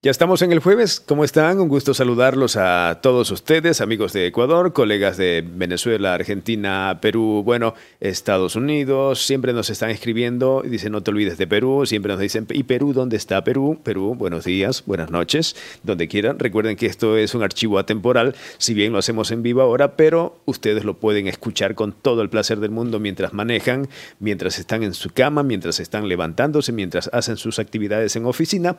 Ya estamos en el jueves. ¿Cómo están? Un gusto saludarlos a todos ustedes, amigos de Ecuador, colegas de Venezuela, Argentina, Perú, bueno, Estados Unidos. Siempre nos están escribiendo y dicen no te olvides de Perú. Siempre nos dicen, ¿y Perú dónde está Perú? Perú, buenos días, buenas noches, donde quieran. Recuerden que esto es un archivo atemporal, si bien lo hacemos en vivo ahora, pero ustedes lo pueden escuchar con todo el placer del mundo mientras manejan, mientras están en su cama, mientras están levantándose, mientras hacen sus actividades en oficina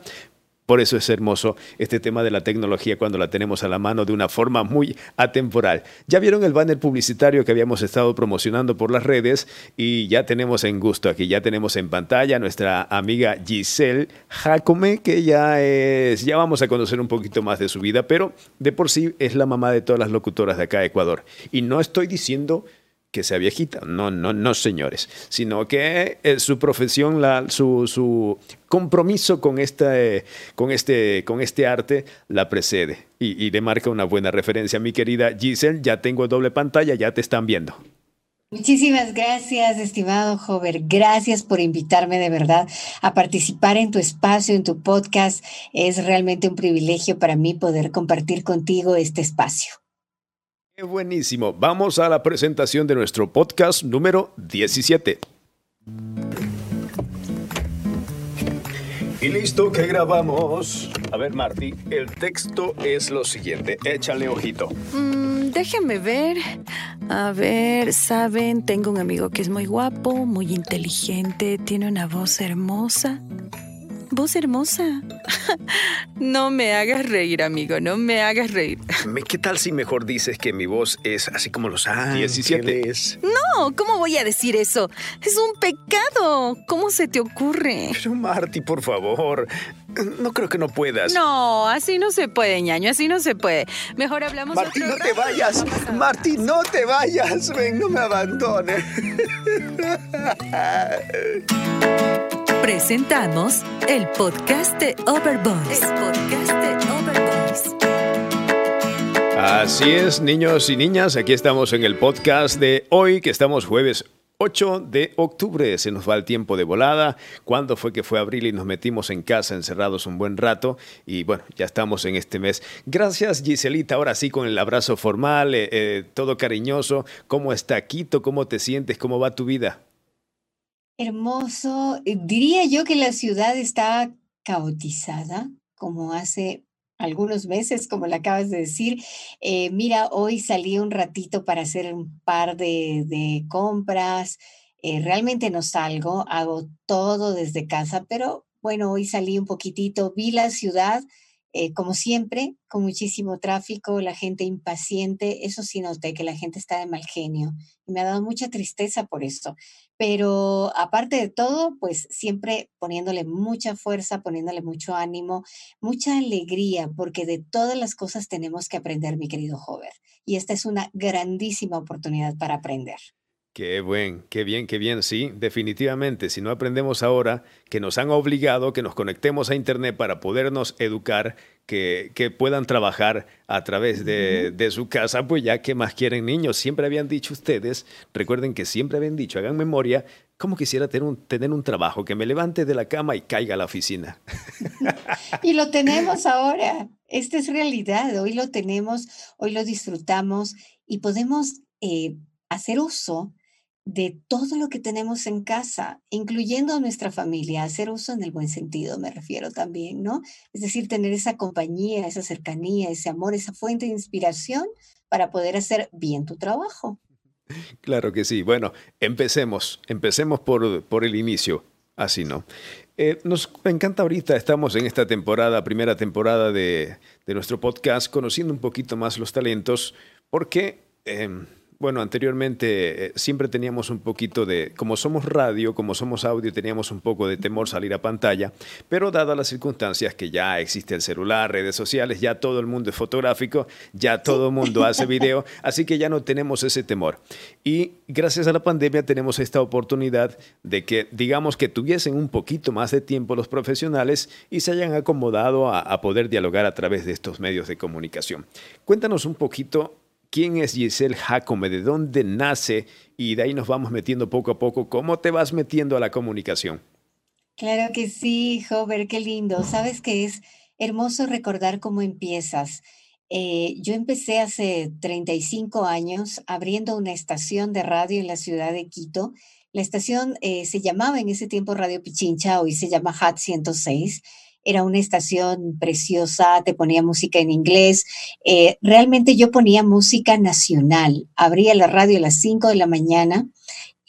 por eso es hermoso este tema de la tecnología cuando la tenemos a la mano de una forma muy atemporal. Ya vieron el banner publicitario que habíamos estado promocionando por las redes y ya tenemos en gusto aquí, ya tenemos en pantalla a nuestra amiga Giselle Jacome, que ya es, ya vamos a conocer un poquito más de su vida, pero de por sí es la mamá de todas las locutoras de acá de Ecuador. Y no estoy diciendo que sea viejita, no, no, no señores, sino que eh, su profesión, la, su, su, compromiso con, esta, eh, con, este, con este arte la precede y, y le marca una buena referencia. Mi querida Giselle, ya tengo doble pantalla, ya te están viendo. Muchísimas gracias, estimado Jover. Gracias por invitarme de verdad a participar en tu espacio, en tu podcast. Es realmente un privilegio para mí poder compartir contigo este espacio. Buenísimo. Vamos a la presentación de nuestro podcast número 17. Y listo que grabamos. A ver, Marty, el texto es lo siguiente. Échale ojito. Mm, déjenme ver. A ver, saben, tengo un amigo que es muy guapo, muy inteligente, tiene una voz hermosa. Voz hermosa. No me hagas reír, amigo, no me hagas reír. ¿Qué tal si mejor dices que mi voz es así como los ángeles? No, ¿cómo voy a decir eso? Es un pecado. ¿Cómo se te ocurre? Pero Marty, por favor. No creo que no puedas. No, así no se puede, ñaño, así no se puede. Mejor hablamos Marty, no te vayas. Marty, no te vayas. Ven, no me abandones. Presentamos el podcast de Overboys. Así es, niños y niñas, aquí estamos en el podcast de hoy, que estamos jueves 8 de octubre, se nos va el tiempo de volada. ¿Cuándo fue que fue abril y nos metimos en casa encerrados un buen rato? Y bueno, ya estamos en este mes. Gracias Giselita, ahora sí con el abrazo formal, eh, eh, todo cariñoso. ¿Cómo está Quito? ¿Cómo te sientes? ¿Cómo va tu vida? Hermoso. Eh, diría yo que la ciudad está caotizada, como hace algunos meses, como le acabas de decir. Eh, mira, hoy salí un ratito para hacer un par de, compras. Eh, realmente no salgo, hago todo desde casa, pero bueno, hoy salí un poquitito, vi la ciudad como siempre, con muchísimo tráfico, la gente impaciente, eso sí noté que la gente está de mal genio me ha dado mucha tristeza por esto. Pero aparte de todo, pues siempre poniéndole mucha fuerza, poniéndole mucho ánimo, mucha alegría, porque de todas las cosas tenemos que aprender, mi querido Hover. Y esta es una grandísima oportunidad para aprender. Qué buen, qué bien, qué bien, sí, definitivamente. Si no aprendemos ahora, que nos han obligado que nos conectemos a Internet para podernos educar, que, que puedan trabajar a través de, de, su casa, pues ya, ¿qué más quieren niños? Siempre habían dicho ustedes, recuerden que siempre habían dicho, hagan memoria, ¿cómo quisiera tener un, tener un trabajo, que me levante de la cama y caiga a la oficina? y lo tenemos ahora, esta es realidad, hoy lo tenemos, hoy lo disfrutamos y podemos eh, hacer uso de todo lo que tenemos en casa, incluyendo a nuestra familia, hacer uso en el buen sentido, me refiero también, ¿no? Es decir, tener esa compañía, esa cercanía, ese amor, esa fuente de inspiración para poder hacer bien tu trabajo. Claro que sí. Bueno, empecemos, empecemos por, por el inicio, así, ¿no? Eh, nos encanta ahorita, estamos en esta temporada, primera temporada de, de nuestro podcast, conociendo un poquito más los talentos, porque... Eh, bueno, anteriormente eh, siempre teníamos un poquito de, como somos radio, como somos audio, teníamos un poco de temor salir a pantalla, pero dadas las circunstancias que ya existe el celular, redes sociales, ya todo el mundo es fotográfico, ya todo el mundo hace video, así que ya no tenemos ese temor. Y gracias a la pandemia tenemos esta oportunidad de que, digamos, que tuviesen un poquito más de tiempo los profesionales y se hayan acomodado a, a poder dialogar a través de estos medios de comunicación. Cuéntanos un poquito quién es Giselle Jacome, de dónde nace y de ahí nos vamos metiendo poco a poco. ¿Cómo te vas metiendo a la comunicación? Claro que sí, Jover, qué lindo. Sabes que es hermoso recordar cómo empiezas. Eh, yo empecé hace 35 años abriendo una estación de radio en la ciudad de Quito. La estación eh, se llamaba en ese tiempo Radio Pichincha, hoy se llama HAT 106 era una estación preciosa, te ponía música en inglés. Eh, realmente yo ponía música nacional. Abría la radio a las 5 de la mañana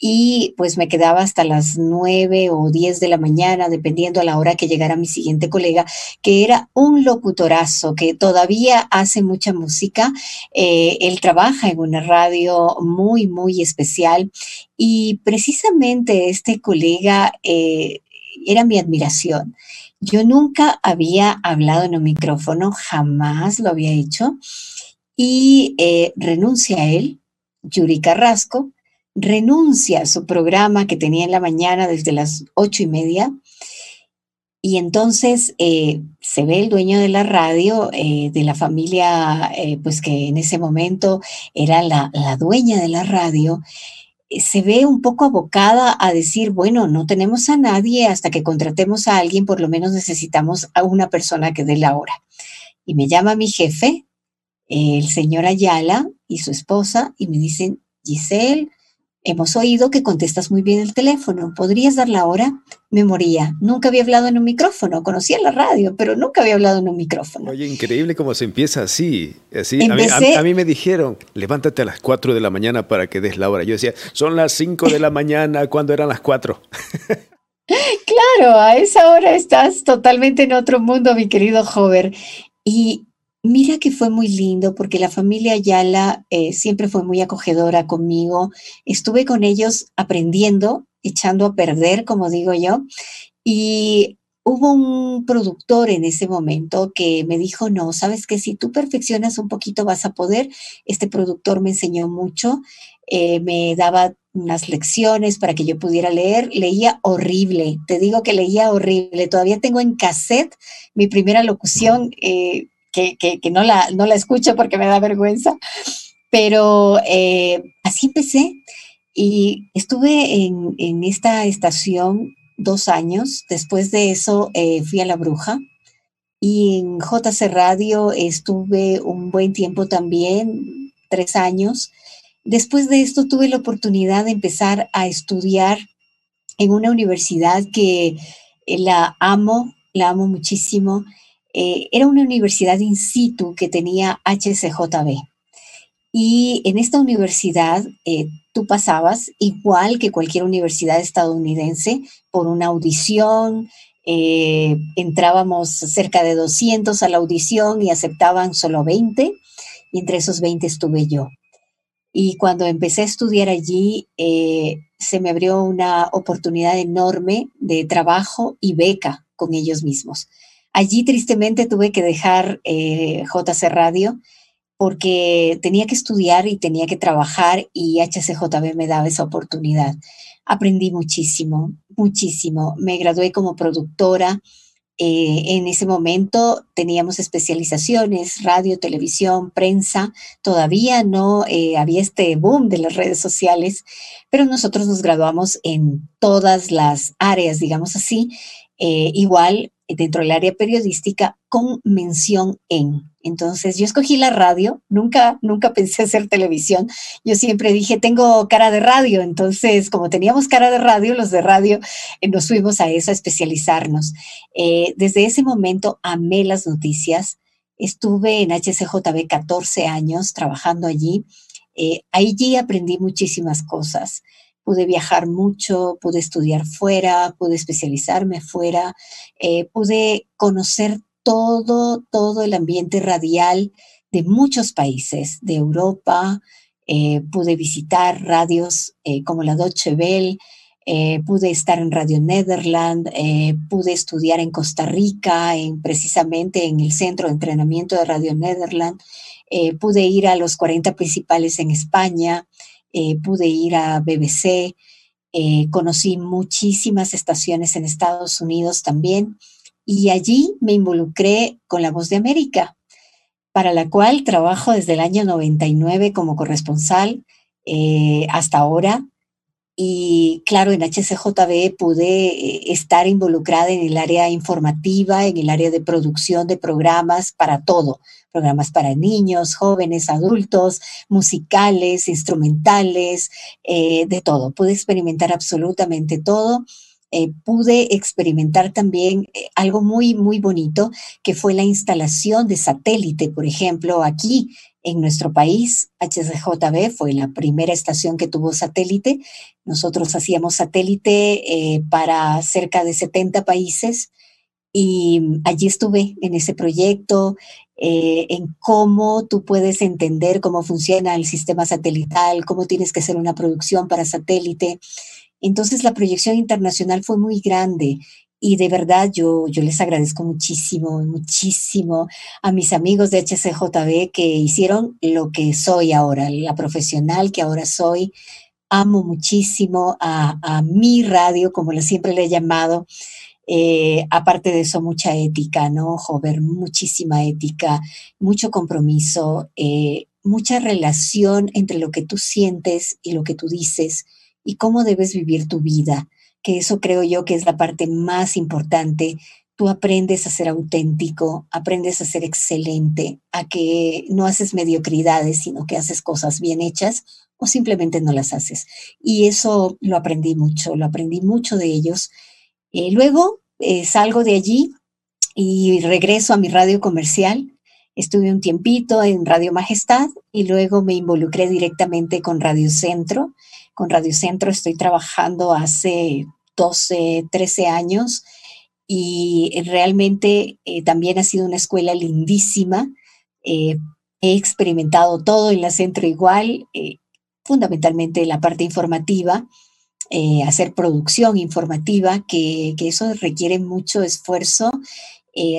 y pues me quedaba hasta las 9 o 10 de la mañana, dependiendo a la hora que llegara mi siguiente colega, que era un locutorazo, que todavía hace mucha música. Eh, él trabaja en una radio muy, muy especial y precisamente este colega eh, era mi admiración. Yo nunca había hablado en un micrófono, jamás lo había hecho. Y eh, renuncia a él, Yuri Carrasco, renuncia a su programa que tenía en la mañana desde las ocho y media. Y entonces eh, se ve el dueño de la radio, eh, de la familia, pues que en ese momento era la, la dueña de la radio, se ve un poco abocada a decir, bueno, no tenemos a nadie, hasta que contratemos a alguien, por lo menos necesitamos a una persona que dé la hora. Y me llama mi jefe, el señor Ayala y su esposa, y me dicen, Giselle, Hemos oído que contestas muy bien el teléfono. ¿Podrías dar la hora? Me moría. Nunca había hablado en un micrófono. Conocía la radio, pero nunca había hablado en un micrófono. Oye, increíble cómo se empieza así. así. A, mí, me dijeron, levántate a las 4 de la mañana para que des la hora. Yo decía, son las 5 de la mañana cuando eran las 4. claro, a esa hora estás totalmente en otro mundo, mi querido Hover. Y Mira que fue muy lindo porque la familia Ayala eh, siempre fue muy acogedora conmigo. Estuve con ellos aprendiendo, echando a perder, como digo yo. Y hubo un productor en ese momento que me dijo, no, sabes que si tú perfeccionas un poquito vas a poder. Este productor me enseñó mucho, eh, me daba unas lecciones para que yo pudiera leer. Leía horrible, te digo que leía horrible. Todavía tengo en cassette mi primera locución. Eh, que, no, la, no la escucho porque me da vergüenza, pero eh, así empecé y estuve en, esta estación dos años. Después de eso eh, fui a La Bruja y en JC Radio estuve un buen tiempo también, tres años. Después de esto tuve la oportunidad de empezar a estudiar en una universidad que eh, la amo, la amo muchísimo eh, era una universidad in situ que tenía HCJB. Y en esta universidad eh, tú pasabas, igual que cualquier universidad estadounidense, por una audición. Eh, entrábamos cerca de 200 a la audición y aceptaban solo 20, y entre esos 20 estuve yo. Y cuando empecé a estudiar allí, se me abrió una oportunidad enorme de trabajo y beca con ellos mismos. Allí tristemente tuve que dejar eh, JC Radio porque tenía que estudiar y tenía que trabajar y HCJB me daba esa oportunidad. Aprendí muchísimo, muchísimo. Me gradué como productora. Eh, en ese momento teníamos especializaciones, radio, televisión, prensa. Todavía no eh, había este boom de las redes sociales, pero nosotros nos graduamos en todas las áreas, digamos así. igual dentro del área periodística con mención en. Entonces yo escogí la radio, nunca, nunca pensé hacer televisión. Yo siempre dije, tengo cara de radio. Entonces, como teníamos cara de radio, los de radio eh, nos fuimos a eso, a especializarnos. Eh, desde ese momento amé las noticias. Estuve en HCJB 14 años trabajando allí. Eh, allí aprendí muchísimas cosas pude viajar mucho, pude estudiar fuera, pude especializarme fuera, eh, pude conocer todo, todo el ambiente radial de muchos países, de Europa, eh, pude visitar radios eh, como la Deutsche Welle, pude estar en Radio Nederland, pude estudiar en Costa Rica, en, precisamente en el centro de entrenamiento de Radio Nederland, pude ir a los 40 principales en España, eh, pude ir a BBC, eh, conocí muchísimas estaciones en Estados Unidos también y allí me involucré con La Voz de América, para la cual trabajo desde el año 99 como corresponsal eh, hasta ahora. y claro, en HCJB pude eh, estar involucrada en el área informativa, en el área de producción de programas para todo, programas para niños, jóvenes, adultos, musicales, instrumentales, eh, de todo. Pude experimentar absolutamente todo. Eh, pude experimentar también algo muy, muy bonito, que fue la instalación de satélite, por ejemplo, aquí en nuestro país. HCJB fue la primera estación que tuvo satélite. Nosotros hacíamos satélite eh, para cerca de 70 países y allí estuve en ese proyecto, eh, en cómo tú puedes entender cómo funciona el sistema satelital, cómo tienes que hacer una producción para satélite. Entonces la proyección internacional fue muy grande y de verdad yo, yo les agradezco muchísimo, muchísimo a mis amigos de HCJB que hicieron lo que soy ahora, la profesional que ahora soy. Amo muchísimo a, mi radio, como siempre le he llamado. Eh, aparte de eso, mucha ética, ¿no, Jover? Muchísima ética, mucho compromiso, eh, mucha relación entre lo que tú sientes y lo que tú dices y cómo debes vivir tu vida que eso creo yo que es la parte más importante. Tú aprendes a ser auténtico, aprendes a ser excelente, a que no haces mediocridades, sino que haces cosas bien hechas o simplemente no las haces. Y eso lo aprendí mucho, lo aprendí mucho de ellos. Eh, luego eh, salgo de allí y regreso a mi radio comercial. Estuve un tiempito en Radio Majestad y luego me involucré directamente con Radio Centro con Radio Centro estoy trabajando hace 12, 13 años y realmente eh, también ha sido una escuela lindísima. Eh, he experimentado todo en la Centro igual, fundamentalmente la parte informativa, hacer producción informativa, que, que, eso requiere mucho esfuerzo,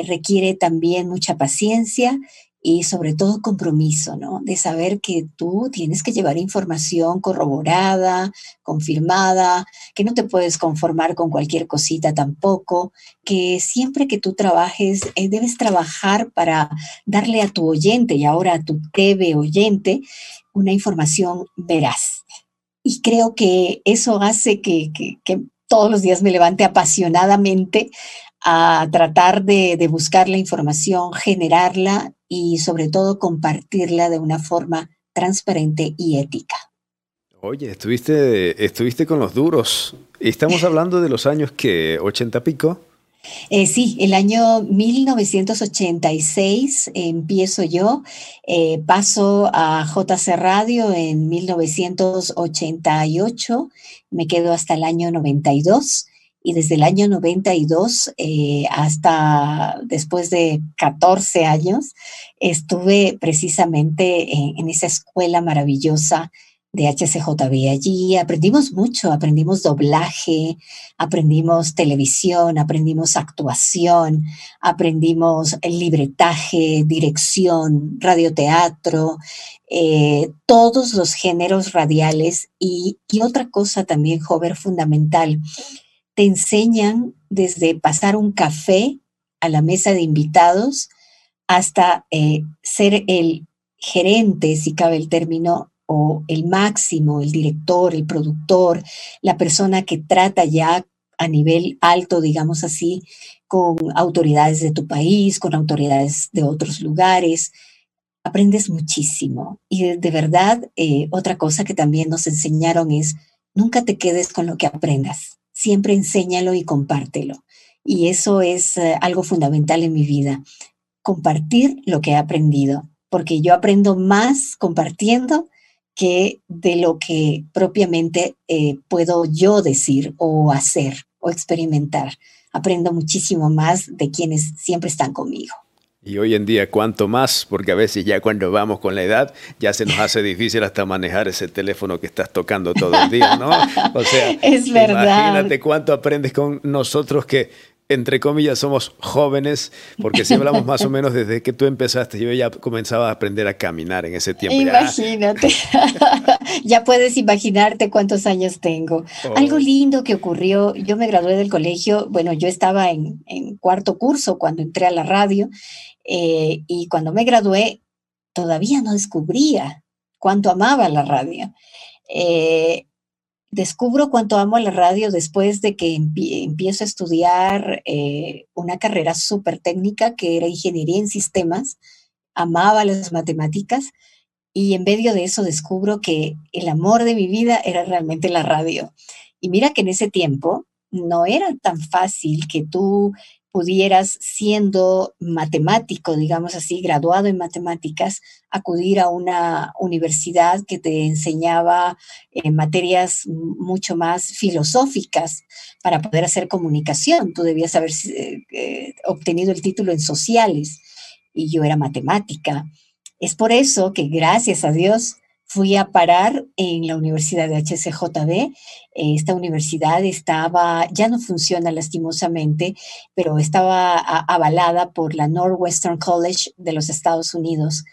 requiere también mucha paciencia y sobre todo compromiso, ¿no? De saber que tú tienes que llevar información corroborada, confirmada, que no te puedes conformar con cualquier cosita tampoco, que siempre que tú trabajes, eh, debes trabajar para darle a tu oyente y ahora a tu TV oyente una información veraz. Y creo que eso hace que, que todos los días me levante apasionadamente a tratar de, de, buscar la información, generarla y sobre todo compartirla de una forma transparente y ética. Oye, estuviste, estuviste con los duros. Estamos hablando de los años que, 80 pico. Eh, sí, el año 1986 empiezo yo, eh, paso a JC Radio en 1988, me quedo hasta el año 92 y desde el año 92 eh, hasta después de 14 años estuve precisamente en, esa escuela maravillosa de HCJB. Allí aprendimos mucho, aprendimos doblaje, aprendimos televisión, aprendimos actuación, aprendimos libretaje, dirección, radioteatro, eh, todos los géneros radiales y, y otra cosa también, joven, fundamental, te enseñan desde pasar un café a la mesa de invitados hasta eh, ser el gerente, si cabe el término, o el máximo, el director, el productor, la persona que trata ya a nivel alto, digamos así, con autoridades de tu país, con autoridades de otros lugares. Aprendes muchísimo. Y de, verdad, eh, otra cosa que también nos enseñaron es, nunca te quedes con lo que aprendas siempre enséñalo y compártelo. Y eso es eh, algo fundamental en mi vida, compartir lo que he aprendido, porque yo aprendo más compartiendo que de lo que propiamente eh, puedo yo decir o hacer o experimentar. Aprendo muchísimo más de quienes siempre están conmigo. Y hoy en día, ¿cuánto más? Porque a veces ya cuando vamos con la edad, ya se nos hace difícil hasta manejar ese teléfono que estás tocando todo el día, ¿no? O sea, es verdad. imagínate cuánto aprendes con nosotros que, entre comillas, somos jóvenes, porque si hablamos más o menos desde que tú empezaste, yo ya comenzaba a aprender a caminar en ese tiempo. Imagínate, ya puedes imaginarte cuántos años tengo. Oh. Algo lindo que ocurrió, yo me gradué del colegio, bueno, yo estaba en, en cuarto curso cuando entré a la radio eh, y cuando me gradué, todavía no descubría cuánto amaba la radio. Eh, descubro cuánto amo la radio después de que empiezo a estudiar eh, una carrera súper técnica que era ingeniería en sistemas, amaba las matemáticas y en medio de eso descubro que el amor de mi vida era realmente la radio. Y mira que en ese tiempo no era tan fácil que tú pudieras, siendo matemático, digamos así, graduado en matemáticas, acudir a una universidad que te enseñaba eh, materias mucho más filosóficas para poder hacer comunicación. Tú debías haber eh, eh, obtenido el título en sociales y yo era matemática. Es por eso que, gracias a Dios, fui a parar en la Universidad de HCJB. Esta universidad estaba, ya no funciona lastimosamente, pero estaba avalada por la Northwestern College de los Estados Unidos.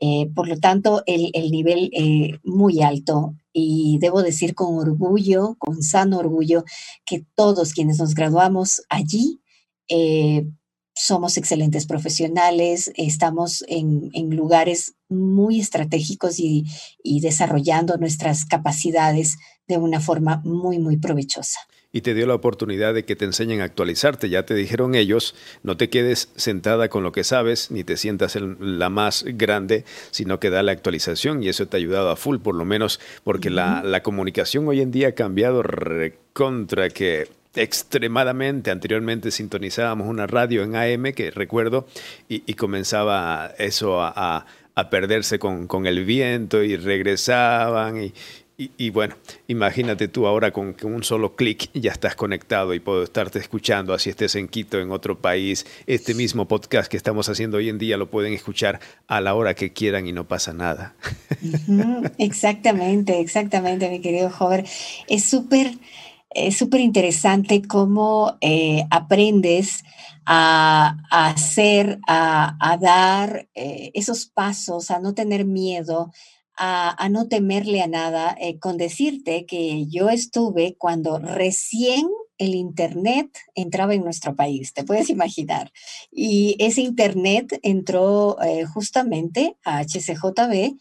Eh, por lo tanto, el, nivel eh, muy alto y debo decir con orgullo, con sano orgullo, que todos quienes nos graduamos allí eh, somos excelentes profesionales, estamos en, lugares muy estratégicos y, desarrollando nuestras capacidades de una forma muy, muy provechosa. Y te dio la oportunidad de que te enseñen a actualizarte. Ya te dijeron ellos, no te quedes sentada con lo que sabes, ni te sientas en la más grande, sino que da la actualización y eso te ha ayudado a full, por lo menos, porque la, la comunicación hoy en día ha cambiado contra que extremadamente. Anteriormente sintonizábamos una radio en AM, que recuerdo, y, comenzaba eso a, perderse con, el viento y regresaban. Y, bueno, imagínate tú ahora con, un solo clic ya estás conectado y puedo estarte escuchando, así estés en Quito, en otro país. Este mismo podcast que estamos haciendo hoy en día lo pueden escuchar a la hora que quieran y no pasa nada. Exactamente, exactamente, mi querido joven. Es súper es súper interesante cómo eh, aprendes a, hacer, a, dar eh, esos pasos, a no tener miedo, a, no temerle a nada, eh, con decirte que yo estuve cuando recién el Internet entraba en nuestro país, te puedes imaginar. Y ese Internet entró justamente a HCJB.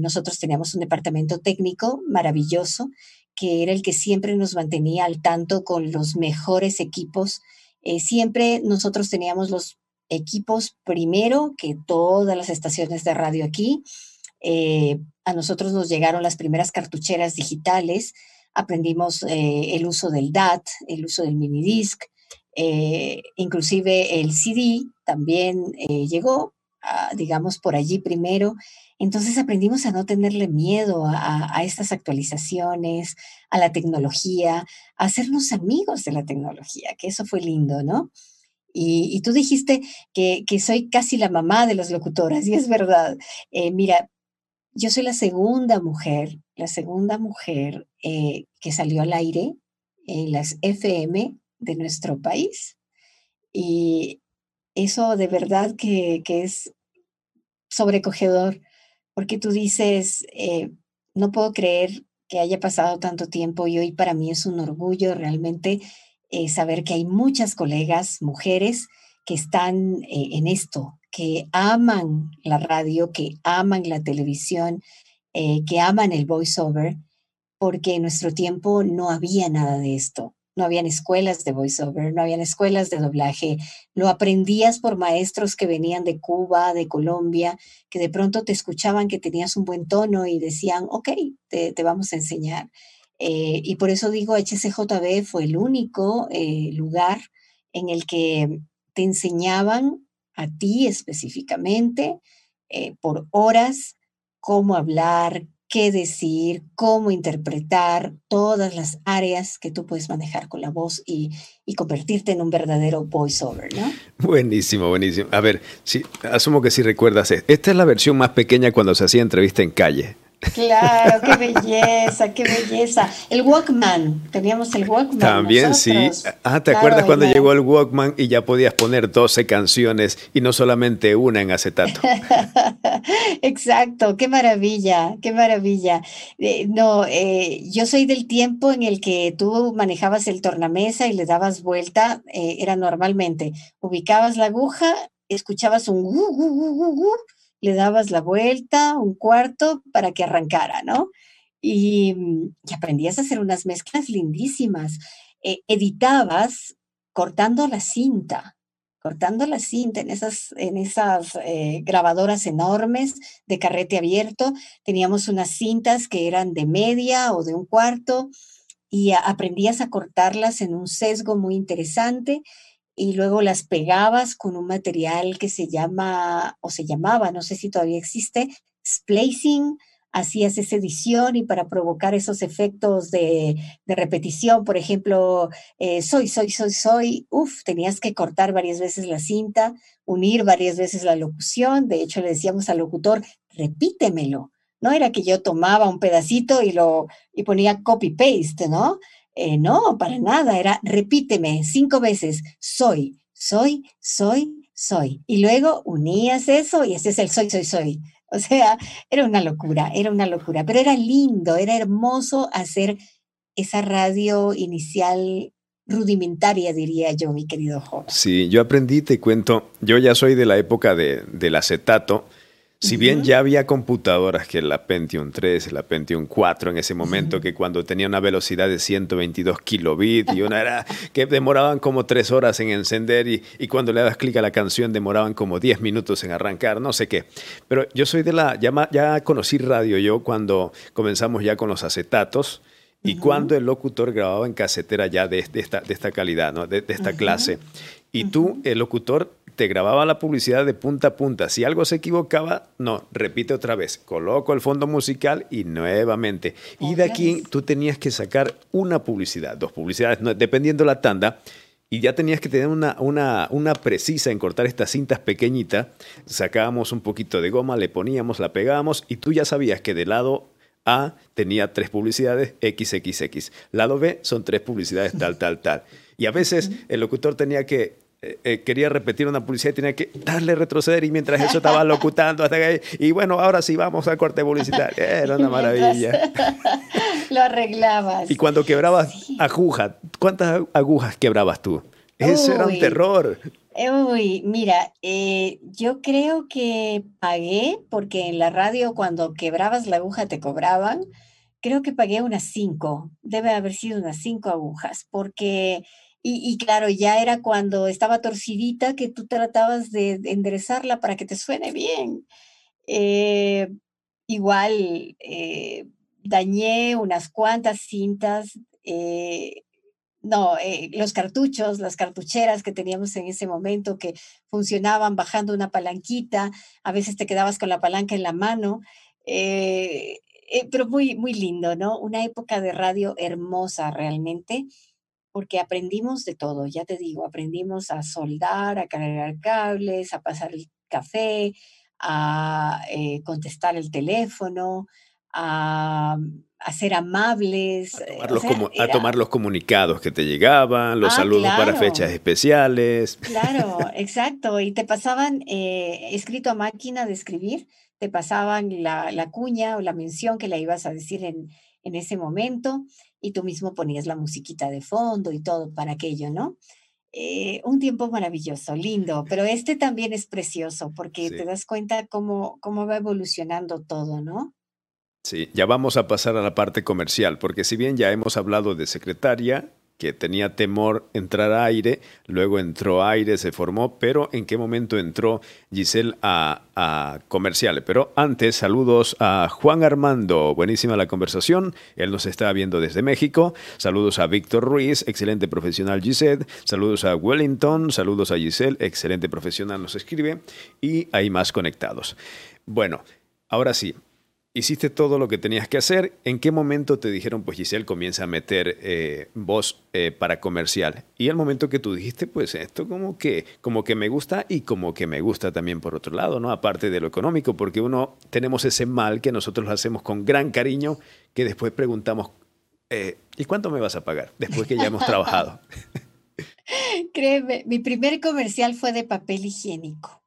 nosotros teníamos un departamento técnico maravilloso que era el que siempre nos mantenía al tanto con los mejores equipos. Eh, siempre nosotros teníamos los equipos primero que todas las estaciones de radio aquí. Eh, a nosotros nos llegaron las primeras cartucheras digitales, aprendimos eh, el uso del DAT, el uso del minidisc, inclusive el CD también llegó, digamos, por allí primero. Entonces aprendimos a no tenerle miedo a, estas actualizaciones, a la tecnología, a hacernos amigos de la tecnología, que eso fue lindo, ¿no? Y, tú dijiste que, soy casi la mamá de las locutoras, y es verdad. Eh, mira, yo soy la segunda mujer, la segunda mujer eh, que salió al aire en las FM de nuestro país. Y eso de verdad que, que es sobrecogedor porque tú dices, eh, no puedo creer que haya pasado tanto tiempo y hoy para mí es un orgullo realmente eh, saber que hay muchas colegas, mujeres, que están eh, en esto, que aman la radio, que aman la televisión, que aman el voiceover, porque en nuestro tiempo no había nada de esto no habían escuelas de voiceover, no habían escuelas de doblaje, lo aprendías por maestros que venían de Cuba, de Colombia, que de pronto te escuchaban que tenías un buen tono y decían, ok, te, vamos a enseñar. Eh, y por eso digo, HCJB fue el único eh, lugar en el que te enseñaban a ti específicamente eh, por horas cómo hablar, qué decir, cómo interpretar todas las áreas que tú puedes manejar con la voz y, convertirte en un verdadero voiceover, ¿no? Buenísimo, buenísimo. A ver, sí, asumo que sí recuerdas. Esta es la versión más pequeña cuando se hacía entrevista en calle. Claro, qué belleza, qué belleza. El Walkman, teníamos el Walkman. También sí. Ah, ¿te acuerdas cuando llegó el Walkman y ya podías poner 12 canciones y no solamente una en acetato? Exacto, qué maravilla, qué maravilla. Eh, no, eh, yo soy del tiempo en el que tú manejabas el tornamesa y le dabas vuelta, eh, era normalmente, ubicabas la aguja, escuchabas un le dabas la vuelta, un cuarto para que arrancara, ¿no? y, mm, y aprendías a hacer unas mezclas lindísimas. Eh, editabas cortando la cinta, cortando la cinta en esas, en esas eh, grabadoras enormes de carrete abierto. Teníamos unas cintas que eran de media o de un cuarto y aprendías a cortarlas en un sesgo muy interesante y luego las pegabas con un material que se llama, o se llamaba, no sé si todavía existe, splicing, hacías esa edición y para provocar esos efectos de, repetición, por ejemplo, eh, soy, soy, soy, soy, uff, tenías que cortar varias veces la cinta, unir varias veces la locución, de hecho le decíamos al locutor, repítemelo. No era que yo tomaba un pedacito y lo y ponía copy paste, ¿no? Eh, no, para nada, era repíteme cinco veces, soy, soy, soy, soy. Y luego unías eso y ese es el soy, soy, soy. O sea, era una locura, era una locura, pero era lindo, era hermoso hacer esa radio inicial rudimentaria, diría yo, mi querido joven. Sí, yo aprendí, te cuento, yo ya soy de la época de, del acetato, si bien ya había computadoras que la Pentium 3, la Pentium 4 en ese momento, que cuando tenía una velocidad de 122 kilobits y una era que demoraban como tres horas en encender y, y cuando le das clic a la canción demoraban como 10 minutos en arrancar, no sé qué. Pero yo soy de la, ya, ya conocí radio yo cuando comenzamos ya con los acetatos y cuando el locutor grababa en casetera ya de, esta, de esta calidad, ¿no? de, esta clase. Y tú, el locutor, te grababa la publicidad de punta a punta. Si algo se equivocaba, no, repite otra vez. Coloco el fondo musical y nuevamente. y de aquí tú tenías que sacar una publicidad, dos publicidades, dependiendo la tanda. Y ya tenías que tener una, una, una precisa en cortar estas cintas pequeñitas. Sacábamos un poquito de goma, le poníamos, la pegábamos y tú ya sabías que del lado A tenía tres publicidades XXX. Lado B son tres publicidades tal, tal, tal. Y a veces el locutor tenía que eh, eh, quería repetir una publicidad y tenía que darle retroceder y mientras eso estaba locutando hasta que, y bueno, ahora sí vamos al corte publicitario. Era una maravilla. Lo arreglabas. Y cuando quebrabas agujas, ¿cuántas agujas quebrabas tú? Eso era un terror. Uy, mira, eh, yo creo que pagué, porque en la radio cuando quebrabas la aguja te cobraban, creo que pagué unas cinco, debe haber sido unas cinco agujas, porque y, claro, ya era cuando estaba torcidita que tú tratabas de, enderezarla para que te suene bien. Eh, igual, eh, dañé unas cuantas cintas, eh, no, los cartuchos, las cartucheras que teníamos en ese momento que funcionaban bajando una palanquita, a veces te quedabas con la palanca en la mano, pero muy, muy lindo, ¿no? Una época de radio hermosa realmente porque aprendimos de todo, ya te digo, aprendimos a soldar, a cargar cables, a pasar el café, a eh, contestar el teléfono, a, ser amables. A eh, tomar, los comunicados que te llegaban, los ah, saludos para fechas especiales. Claro, exacto. Y te pasaban, eh, escrito a máquina de escribir, te pasaban la, la, cuña o la mención que le ibas a decir en, en ese momento y tú mismo ponías la musiquita de fondo y todo para aquello, ¿no? Eh, un tiempo maravilloso, lindo, pero este también es precioso porque te das cuenta cómo, cómo va evolucionando todo, ¿no? Sí, ya vamos a pasar a la parte comercial, porque si bien ya hemos hablado de secretaria, que tenía temor entrar a aire, luego entró aire, se formó, pero ¿en qué momento entró Giselle a, a comerciales? Pero antes, saludos a Juan Armando, buenísima la conversación, él nos está viendo desde México, saludos a Víctor Ruiz, excelente profesional Giselle, saludos a Wellington, saludos a Giselle, excelente profesional nos escribe, y hay más conectados. Bueno, ahora sí, hiciste todo lo que tenías que hacer. ¿En qué momento te dijeron, pues Giselle, comienza a meter eh, voz eh, para comercial? Y el momento que tú dijiste, pues esto como que, como que me gusta y como que me gusta también por otro lado, ¿no? Aparte de lo económico, porque uno tenemos ese mal que nosotros hacemos con gran cariño, que después preguntamos, eh, ¿y cuánto me vas a pagar después que ya hemos trabajado? Créeme, mi primer comercial fue de papel higiénico.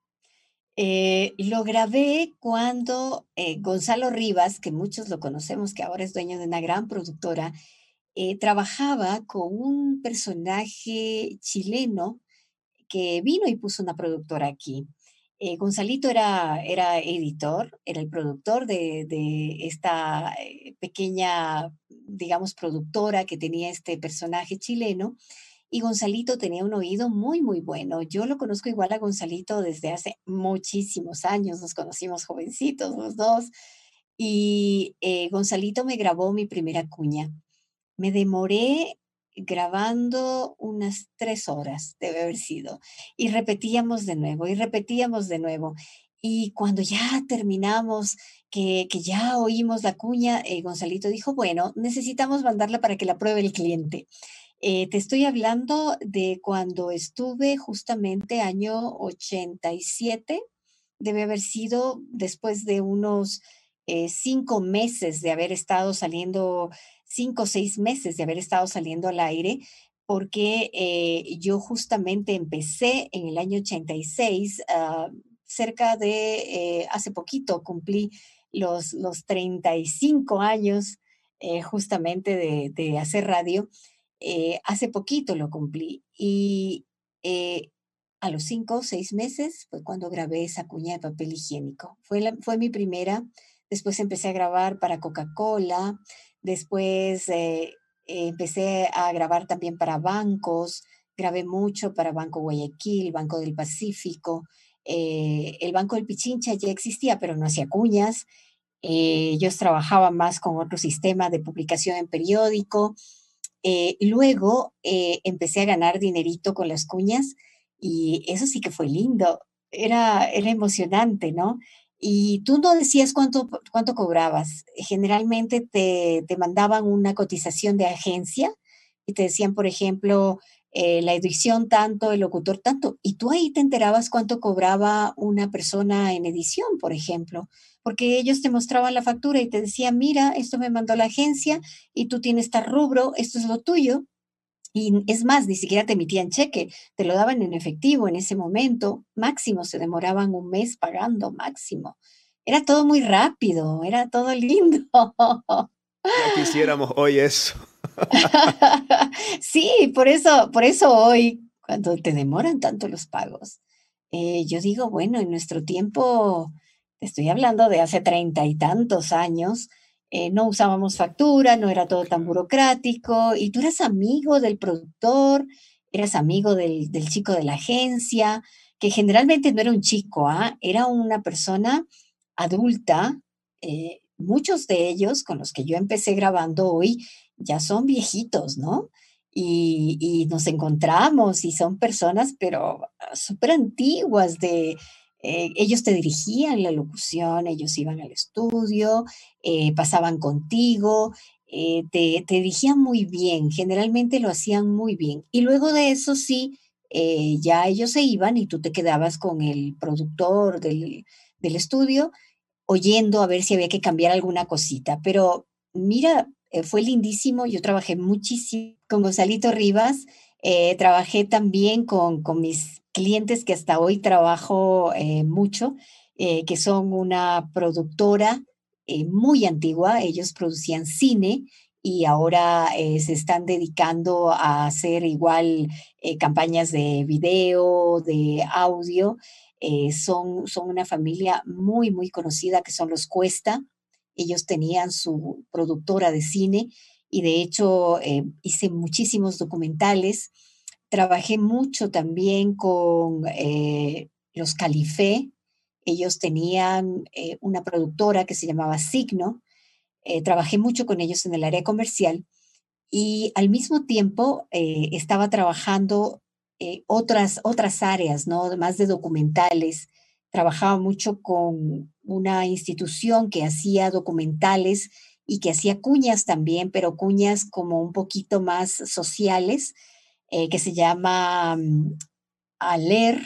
Eh, lo grabé cuando eh, Gonzalo Rivas, que muchos lo conocemos, que ahora es dueño de una gran productora, eh, trabajaba con un personaje chileno que vino y puso una productora aquí. Eh, Gonzalito era, era editor, era el productor de, de esta eh, pequeña, digamos, productora que tenía este personaje chileno. Y Gonzalito tenía un oído muy, muy bueno. Yo lo conozco igual a Gonzalito desde hace muchísimos años. Nos conocimos jovencitos los dos. Y eh, Gonzalito me grabó mi primera cuña. Me demoré grabando unas tres horas, debe haber sido. Y repetíamos de nuevo y repetíamos de nuevo. Y cuando ya terminamos, que, que ya oímos la cuña, eh, Gonzalito dijo, bueno, necesitamos mandarla para que la pruebe el cliente. Eh, te estoy hablando de cuando estuve justamente año 87, debe haber sido después de unos eh, cinco meses de haber estado saliendo cinco o seis meses de haber estado saliendo al aire, porque eh, yo justamente empecé en el año 86, ah, cerca de, hace poquito cumplí los, los 35 años justamente de, hacer radio, hace poquito lo cumplí y a los cinco o seis meses fue cuando grabé esa cuña de papel higiénico. Fue, fue mi primera, después empecé a grabar para Coca-Cola, Después eh, empecé a grabar también para bancos, grabé mucho para Banco Guayaquil, Banco del Pacífico. Eh, el Banco del Pichincha ya existía, pero no hacía cuñas. Eh, yo trabajaba más con otro sistema de publicación en periódico. Luego empecé a ganar dinerito con las cuñas y eso sí que fue lindo. Era, era emocionante, ¿no? y tú no decías cuánto, cuánto cobrabas. Generalmente te, te mandaban una cotización de agencia y te decían, por ejemplo, eh, la edición tanto, el locutor tanto, y tú ahí te enterabas cuánto cobraba una persona en edición, por ejemplo, porque ellos te mostraban la factura y te decían, mira, esto me mandó la agencia y tú tienes este rubro, esto es lo tuyo, y es más, ni siquiera te emitían cheque, te lo daban en efectivo en ese momento. Máximo, se demoraban un mes pagando, máximo. Era todo muy rápido, era todo lindo. Ya quisiéramos hoy eso. sí, por eso, por eso hoy, cuando te demoran tanto los pagos, eh, yo digo, bueno, en nuestro tiempo, estoy hablando de hace treinta y tantos años, eh, no usábamos factura, no era todo tan burocrático, y tú eras amigo del productor, eras amigo del, chico de la agencia, que generalmente no era un chico, ¿ah? era una persona adulta, eh, muchos de ellos con los que yo empecé grabando hoy ya son viejitos, ¿no? Y, y nos encontramos y son personas, pero súper antiguas de eh, ellos te dirigían la locución, ellos iban al estudio, eh, pasaban contigo, eh, te, te, dirigían muy bien, generalmente lo hacían muy bien. Y luego de eso sí, ya ellos se iban y tú te quedabas con el productor del, del estudio oyendo a ver si había que cambiar alguna cosita. Pero mira, fue lindísimo, yo trabajé muchísimo con Gonzalito Rivas, trabajé también con, con mis clientes que hasta hoy trabajo eh, mucho, eh, que son una productora eh, muy antigua. Ellos producían cine y ahora se están dedicando a hacer igual campañas de video, de audio. son, son una familia muy, muy conocida que son los Cuesta. Ellos tenían su productora de cine y de hecho hice muchísimos documentales Trabajé mucho también con eh, los Califé. Ellos tenían eh, una productora que se llamaba Signo. Eh, trabajé mucho con ellos en el área comercial y al mismo tiempo estaba trabajando otras, otras áreas, ¿no? Más de documentales. Trabajaba mucho con una institución que hacía documentales y que hacía cuñas también, pero cuñas como un poquito más sociales eh, que se llama mm, Aler,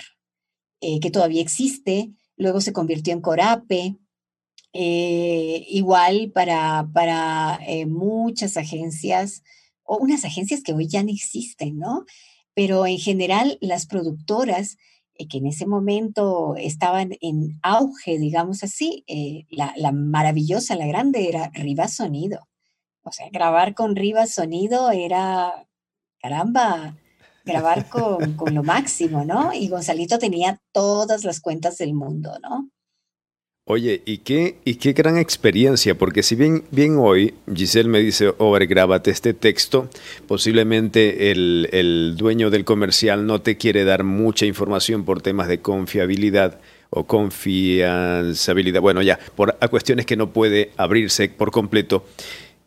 eh, que todavía existe, luego se convirtió en Corape, eh, igual para, para muchas agencias, o unas agencias que hoy ya no existen, ¿no? Pero en general las productoras que en ese momento estaban en auge, digamos así, la, la, maravillosa, la grande era Rivas Sonido. O sea, grabar con Rivas Sonido era caramba, grabar con, con lo máximo, ¿no? Y Gonzalito tenía todas las cuentas del mundo, ¿no? Oye, ¿y qué, y qué gran experiencia, porque si bien, bien hoy Giselle me dice, over, grábate este texto, posiblemente el, el, dueño del comercial no te quiere dar mucha información por temas de confiabilidad o confianzabilidad, bueno, ya, por a cuestiones que no puede abrirse por completo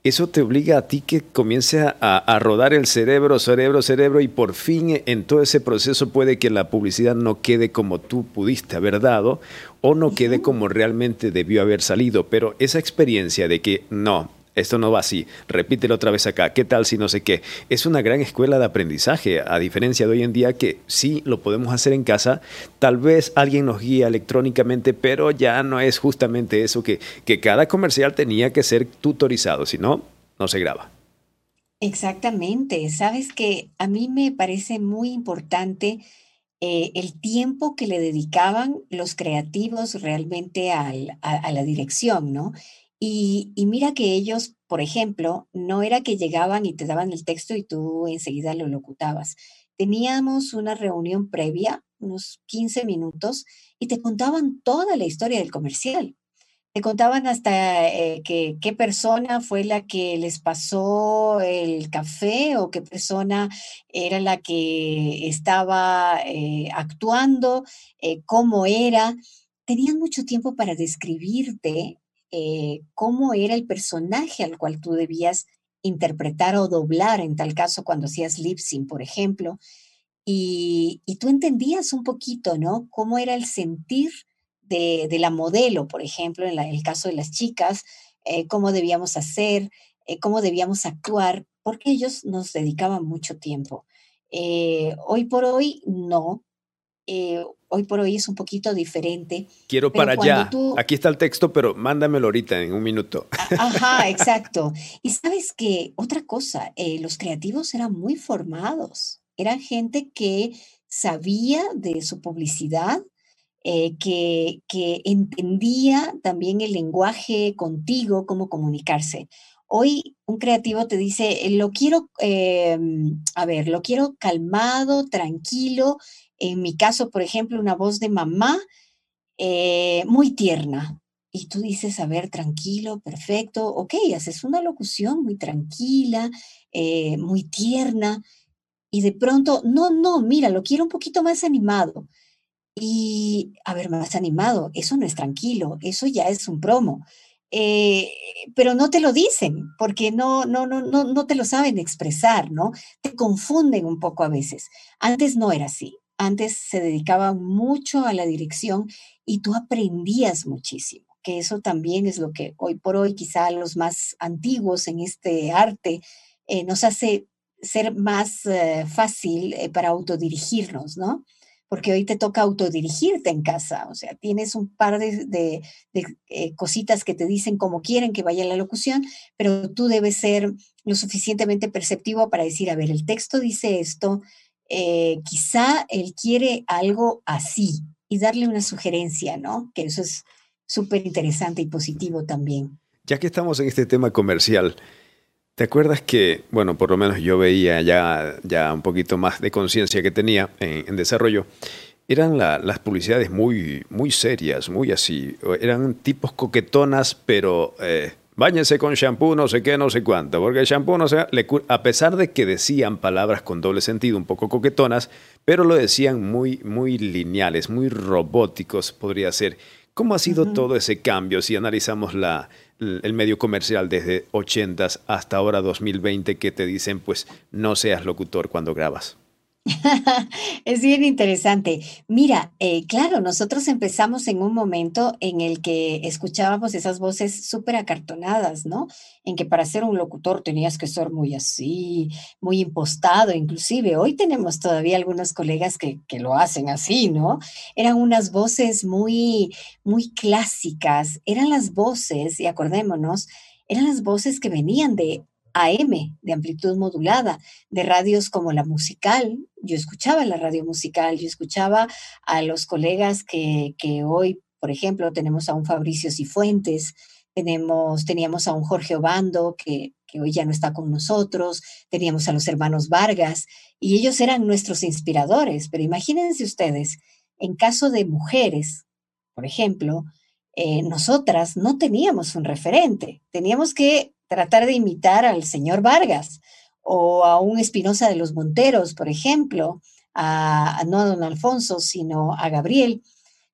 eso te obliga a ti que comience a, rodar el cerebro, cerebro, cerebro, y por fin en todo ese proceso puede que la publicidad no quede como tú pudiste haber dado o no quede como realmente debió haber salido. Pero esa experiencia de que no, esto no va así, repítelo otra vez acá, ¿qué tal si no sé qué? Es una gran escuela de aprendizaje, a diferencia de hoy en día que sí lo podemos hacer en casa, tal vez alguien nos guía electrónicamente, pero ya no es justamente eso que, que cada comercial tenía que ser tutorizado, si no, no se graba. Exactamente, sabes que a mí me parece muy importante eh, el tiempo que le dedicaban los creativos realmente a, a la dirección, ¿no? Y, mira que ellos, por ejemplo, no era que llegaban y te daban el texto y tú enseguida lo locutabas. Teníamos una reunión previa, unos 15 minutos, y te contaban toda la historia del comercial. Te contaban hasta eh, qué persona fue la que les pasó el café o qué persona era la que estaba eh, actuando, eh, cómo era. Tenían mucho tiempo para describirte eh, cómo era el personaje al cual tú debías interpretar o doblar, en tal caso cuando hacías lip sync, por ejemplo, y, tú entendías un poquito, ¿no? Cómo era el sentir de, la modelo, por ejemplo, en, el caso de las chicas, eh, cómo debíamos hacer, eh, cómo debíamos actuar, porque ellos nos dedicaban mucho tiempo. hoy por hoy, no hoy por hoy es un poquito diferente. Quiero para allá. Aquí está el texto, pero mándamelo ahorita en un minuto. Ajá, exacto. Y sabes que otra cosa, eh, los creativos eran muy formados. Eran gente que sabía de su publicidad, eh, que, que entendía también el lenguaje contigo, cómo comunicarse. Hoy un creativo te dice, lo quiero, em, a ver, lo quiero calmado, tranquilo, en mi caso, por ejemplo, una voz de mamá eh, muy tierna. Y tú dices, a ver, tranquilo, perfecto, ok, haces una locución muy tranquila, eh, muy tierna, y de pronto, no, no, mira, lo quiero un poquito más animado. Y, a ver, más animado, eso no es tranquilo, eso ya es un promo. Eh, pero no te lo dicen porque no, no, no, no, no te lo saben expresar, ¿no? Te confunden un poco a veces. Antes no era así antes se dedicaba mucho a la dirección y tú aprendías muchísimo, que eso también es lo que hoy por hoy quizá los más antiguos en este arte eh, nos hace ser más eh, fácil eh, para autodirigirnos, ¿no? Porque hoy te toca autodirigirte en casa, o sea, tienes un par de, cositas que te dicen cómo quieren que vaya la locución, pero tú debes ser lo suficientemente perceptivo para decir, a ver, el texto dice esto, eh, quizá él quiere algo así y darle una sugerencia, ¿no? Que eso es súper interesante y positivo también. Ya que estamos en este tema comercial, ¿te acuerdas que, bueno, por lo menos yo veía ya, ya un poquito más de conciencia que tenía en, desarrollo? Eran las publicidades muy, muy serias, muy así. Eran tipos coquetonas, pero eh, Báñense con shampoo, no sé qué, no sé cuánto, porque el shampoo no sé, a pesar de que decían palabras con doble sentido, un poco coquetonas, pero lo decían muy, muy lineales, muy robóticos, podría ser. ¿Cómo ha sido todo ese cambio si analizamos la, el medio comercial desde 80s hasta ahora 2020 que te dicen, pues, no seas locutor cuando grabas? Es bien interesante. Mira, eh, claro, nosotros empezamos en un momento en el que escuchábamos esas voces súper acartonadas, ¿no? En que para ser un locutor tenías que ser muy así, muy impostado, inclusive. Hoy tenemos todavía algunos colegas que, que lo hacen así, ¿no? Eran unas voces muy, muy clásicas. Eran las voces, y acordémonos, eran las voces que venían de AM, de amplitud modulada, de radios como la musical. Yo escuchaba la radio musical, yo escuchaba a los colegas que, hoy, por ejemplo, tenemos a un Fabricio Cifuentes, tenemos, teníamos a un Jorge Obando, que, que hoy ya no está con nosotros, teníamos a los hermanos Vargas, y ellos eran nuestros inspiradores, pero imagínense ustedes, en caso de mujeres, por ejemplo, eh, nosotras no teníamos un referente, teníamos que tratar de imitar al señor Vargas o a un Espinosa de los Monteros, por ejemplo, a, no a don Alfonso, sino a Gabriel,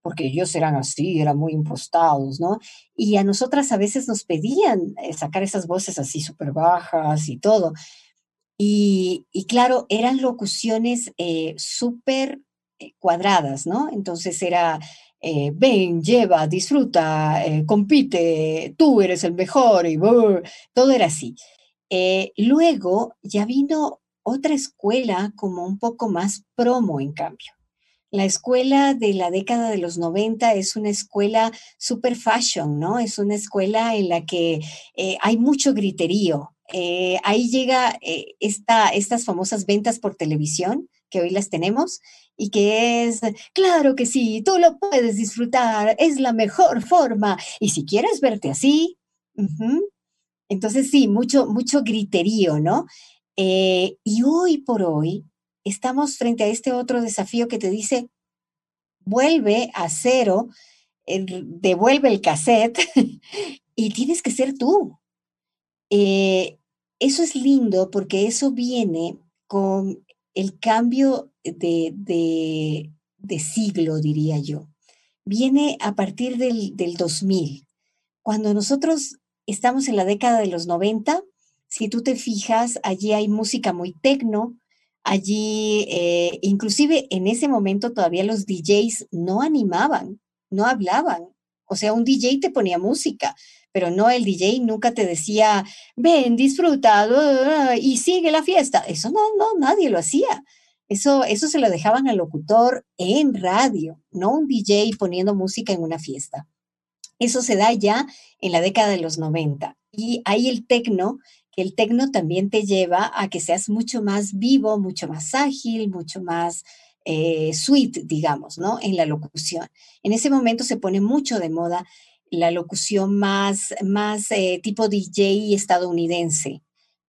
porque ellos eran así, eran muy impostados, ¿no? Y a nosotras a veces nos pedían eh, sacar esas voces así súper bajas y todo. Y, claro, eran locuciones eh, súper eh, cuadradas, ¿no? Entonces era, ven, lleva, disfruta, compite, tú eres el mejor, y todo era así. luego ya vino otra escuela como un poco más promo, en cambio. La escuela de la década de los 90 es una escuela super fashion, ¿no? Es una escuela en la que eh, hay mucho griterío. Eh, ahí llega eh, esta, estas famosas ventas por televisión, que hoy las tenemos, y que es, claro que sí, tú lo puedes disfrutar, es la mejor forma. Y si quieres verte así, entonces sí, mucho, mucho griterío, ¿no? Eh, y hoy por hoy estamos frente a este otro desafío que te dice, vuelve a cero, devuelve el cassette y tienes que ser tú. Eh, eso es lindo porque eso viene con el cambio de, de, siglo, diría yo. Viene a partir del, del 2000. Cuando nosotros estamos en la década de los 90, si tú te fijas, allí hay música muy tecno, allí eh, inclusive en ese momento todavía los DJs no animaban, no hablaban. O sea, un DJ te ponía música, pero no el DJ nunca te decía, ven, disfruta y sigue la fiesta. Eso no, no, nadie lo hacía. Eso, eso se lo dejaban al locutor en radio, no un DJ poniendo música en una fiesta. Eso se da ya en la década de los 90. Y ahí el tecno el tecno también te lleva a que seas mucho más vivo, mucho más ágil, mucho más eh, sweet, digamos, ¿no? En la locución. En ese momento se pone mucho de moda la locución más, más eh, tipo DJ estadounidense,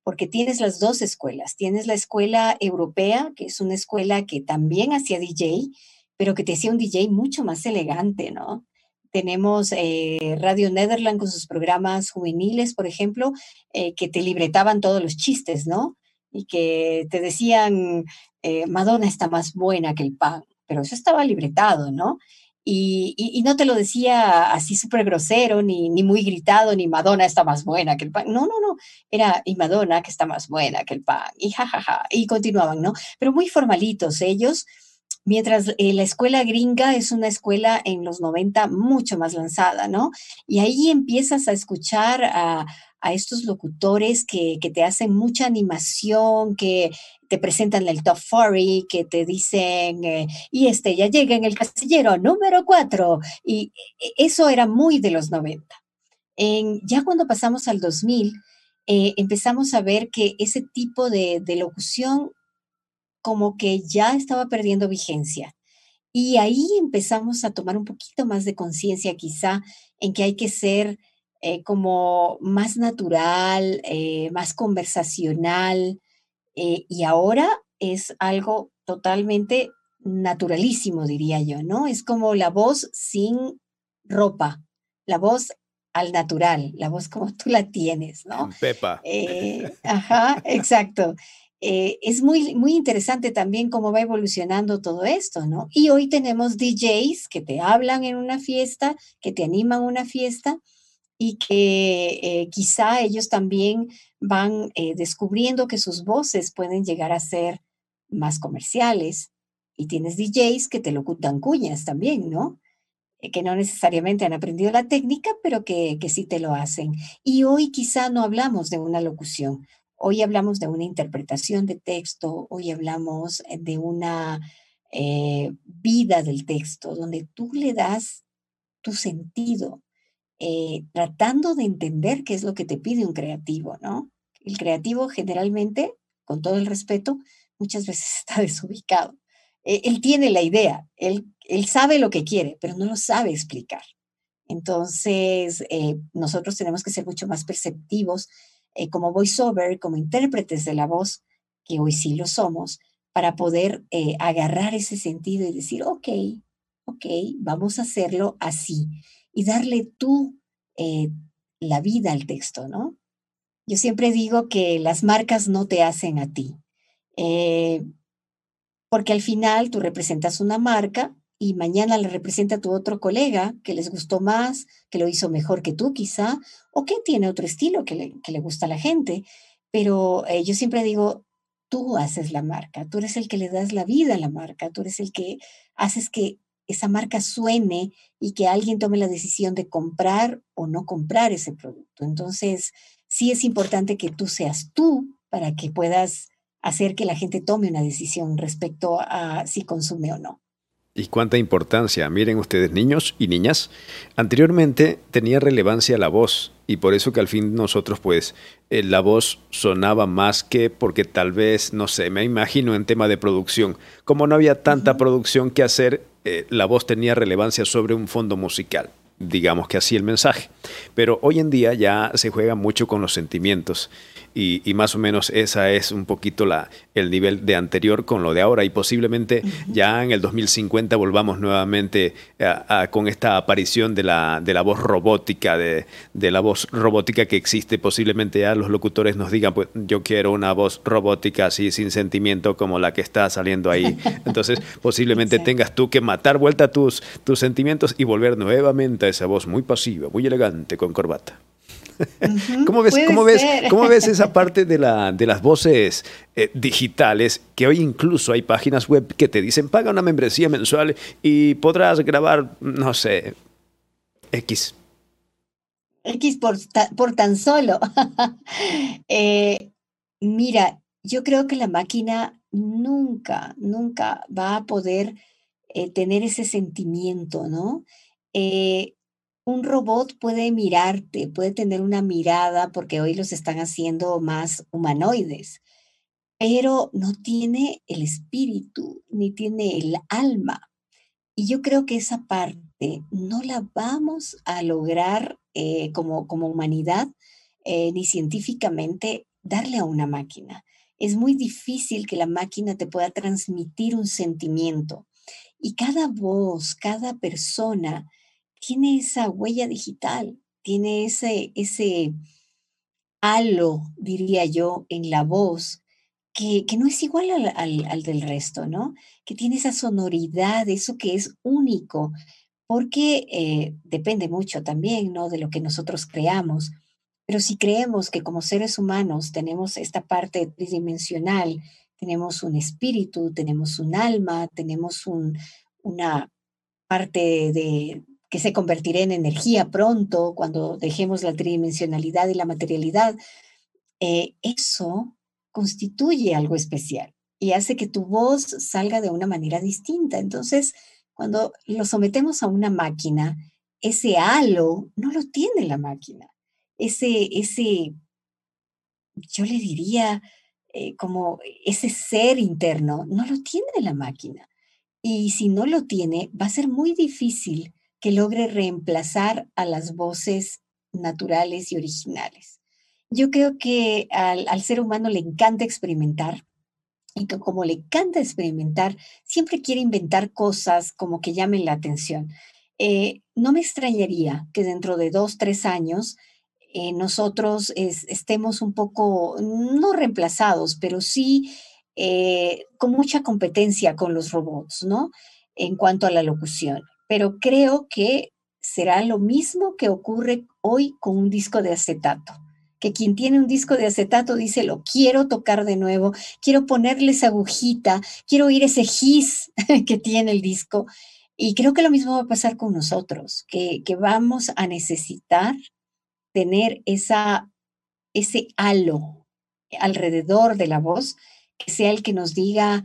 porque tienes las dos escuelas. Tienes la escuela europea, que es una escuela que también hacía DJ, pero que te hacía un DJ mucho más elegante, ¿no? Tenemos eh, Radio Netherland con sus programas juveniles, por ejemplo, eh, que te libretaban todos los chistes, ¿no? Y que te decían, Madonna está más buena que el pan, pero eso estaba libretado, ¿no? Y, no te lo decía así súper grosero, ni, ni muy gritado, ni Madonna está más buena que el pan. No, no, no. Era y Madonna que está más buena que el pan. Y jajaja. Y continuaban, ¿no? Pero muy formalitos ellos mientras eh, la escuela gringa es una escuela en los 90 mucho más lanzada, ¿no? Y ahí empiezas a escuchar a, estos locutores que, te hacen mucha animación, que te presentan el top 40, que te dicen, eh, y este ya llega en el casillero número 4, y e, eso era muy de los 90. En, ya cuando pasamos al 2000, eh, empezamos a ver que ese tipo de, de locución como que ya estaba perdiendo vigencia. Y ahí empezamos a tomar un poquito más de conciencia quizá en que hay que ser eh, como más natural, eh, más conversacional. Eh, y ahora es algo totalmente naturalísimo, diría yo, ¿no? Es como la voz sin ropa, la voz al natural, la voz como tú la tienes, ¿no? Pepa. ajá, exacto. Eh, es muy, muy interesante también cómo va evolucionando todo esto, ¿no? Y hoy tenemos DJs que te hablan en una fiesta, que te animan una fiesta y que eh, quizá ellos también van eh, descubriendo que sus voces pueden llegar a ser más comerciales. Y tienes DJs que te locutan cuñas también, ¿no? que no necesariamente han aprendido la técnica, pero que, que sí te lo hacen. Y hoy quizá no hablamos de una locución, Hoy hablamos de una interpretación de texto, hoy hablamos eh, de una eh, vida del texto, donde tú le das tu sentido, eh, tratando de entender qué es lo que te pide un creativo, ¿no? El creativo generalmente, con todo el respeto, muchas veces está desubicado. él tiene la idea, él, él, sabe lo que quiere, pero no lo sabe explicar. Entonces, nosotros tenemos que ser mucho más perceptivos eh, como voiceover, como intérpretes de la voz, que hoy sí lo somos, para poder eh, agarrar ese sentido y decir, ok, ok, vamos a hacerlo así y darle tú eh, la vida al texto, ¿no? Yo siempre digo que las marcas no te hacen a ti, porque al final tú representas una marca y mañana le representa a tu otro colega que les gustó más, que lo hizo mejor que tú quizá, o que tiene otro estilo que le, que le gusta a la gente. Pero eh, yo siempre digo, tú haces la marca, tú eres el que le das la vida a la marca, tú eres el que haces que esa marca suene y que alguien tome la decisión de comprar o no comprar ese producto. Entonces, sí es importante que tú seas tú para que puedas hacer que la gente tome una decisión respecto a si consume o no. Y cuánta importancia, miren ustedes niños y niñas, anteriormente tenía relevancia la voz y por eso que al fin nosotros pues eh, la voz sonaba más que porque tal vez, no sé, me imagino en tema de producción, como no había tanta producción que hacer, eh, la voz tenía relevancia sobre un fondo musical digamos que así el mensaje. Pero hoy en día ya se juega mucho con los sentimientos y, más o menos esa es un poquito la, el nivel de anterior con lo de ahora y posiblemente ya en el 2050 volvamos nuevamente con esta aparición de la, de la voz robótica, de, de, la voz robótica que existe, posiblemente ya los locutores nos digan, pues yo quiero una voz robótica así sin sentimiento como la que está saliendo ahí. Entonces posiblemente tengas tú que matar vuelta tus, tus sentimientos y volver nuevamente a esa voz muy pasiva, muy elegante con corbata. ¿Cómo, ves, cómo, ves, ¿Cómo ves esa parte de, la, de las voces eh, digitales que hoy incluso hay páginas web que te dicen paga una membresía mensual y podrás grabar, no sé, X? X por, por tan solo. Eh, mira, yo creo que la máquina nunca, nunca va a poder eh, tener ese sentimiento, ¿no? Un robot puede mirarte, puede tener una mirada, porque hoy los están haciendo más humanoides, pero no tiene el espíritu, ni tiene el alma. Y yo creo que esa parte no la vamos a lograr eh, como, como humanidad, eh, ni científicamente, darle a una máquina. Es muy difícil que la máquina te pueda transmitir un sentimiento. Y cada voz, cada persona tiene esa huella digital, tiene ese, ese halo, diría yo, en la voz, que, que no es igual al, al, del resto, ¿no? Que tiene esa sonoridad, eso que es único, porque eh, depende mucho también, ¿no? De lo que nosotros creamos. Pero si creemos que como seres humanos tenemos esta parte tridimensional, tenemos un espíritu, tenemos un alma, tenemos un, una parte de, que se convertirá en energía pronto cuando dejemos la tridimensionalidad y la materialidad, eh, eso constituye algo especial y hace que tu voz salga de una manera distinta. Entonces, cuando lo sometemos a una máquina, ese halo no lo tiene la máquina. Ese, ese yo le diría, eh, como ese ser interno, no lo tiene la máquina. Y si no lo tiene, va a ser muy difícil que logre reemplazar a las voces naturales y originales. Yo creo que al, ser humano le encanta experimentar y que como le encanta experimentar, siempre quiere inventar cosas como que llamen la atención. Eh, no me extrañaría que dentro de dos, tres años eh, nosotros estemos un poco, no reemplazados, pero sí eh, con mucha competencia con los robots, ¿no? En cuanto a la locución pero creo que será lo mismo que ocurre hoy con un disco de acetato que quien tiene un disco de acetato dice, lo quiero tocar de nuevo, quiero ponerle esa agujita, quiero oír ese gis que tiene el disco. Y creo que lo mismo va a pasar con nosotros, que, que vamos a necesitar tener esa, ese halo alrededor de la voz, que sea el que nos diga,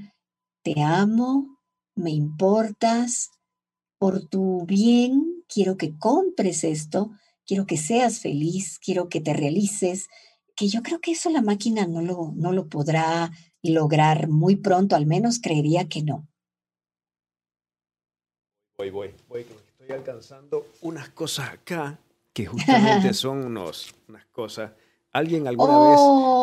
te amo, me importas, por tu bien, quiero que compres esto, quiero que seas feliz, quiero que te realices, que yo creo que eso la máquina no lo, no lo podrá lograr muy pronto, al menos creería que no. Voy, voy, voy, que estoy alcanzando unas cosas acá que justamente son unos, unas cosas Alguien alguna vez,